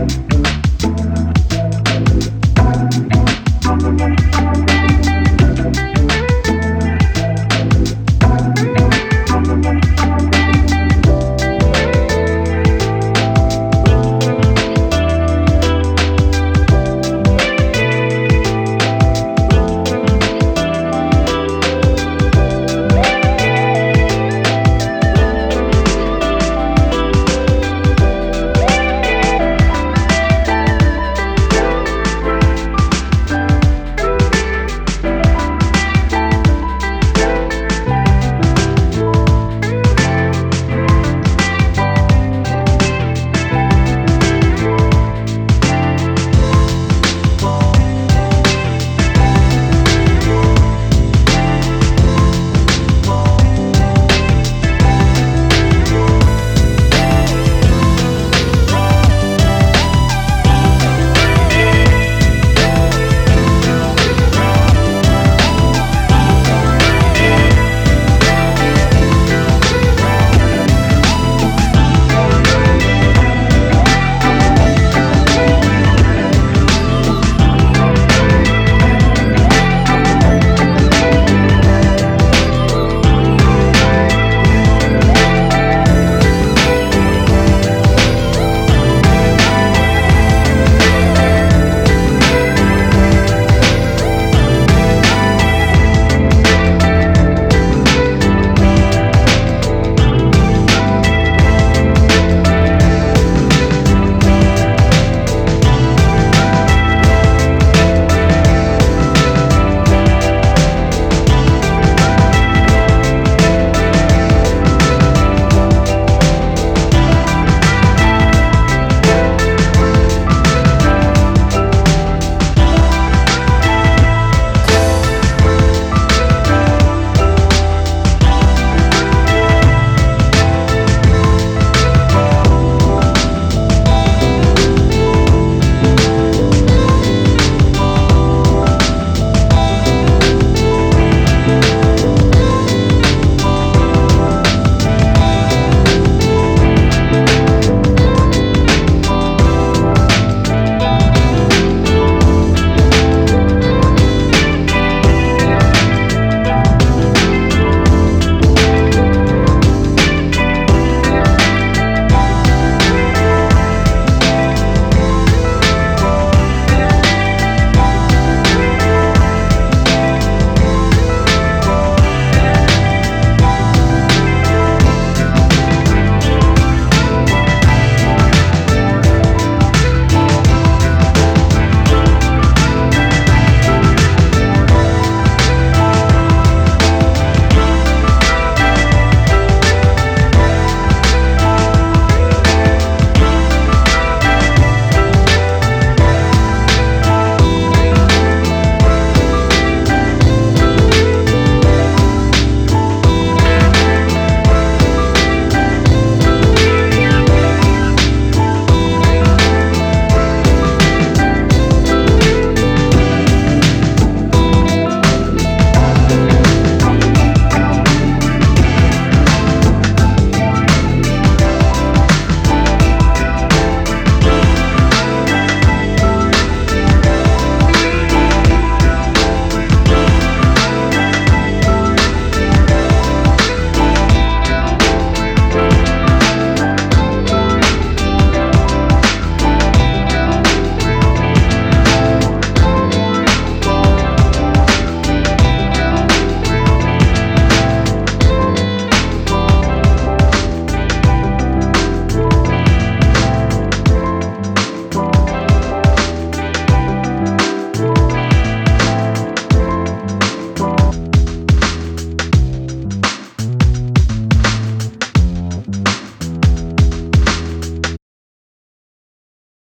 Bye.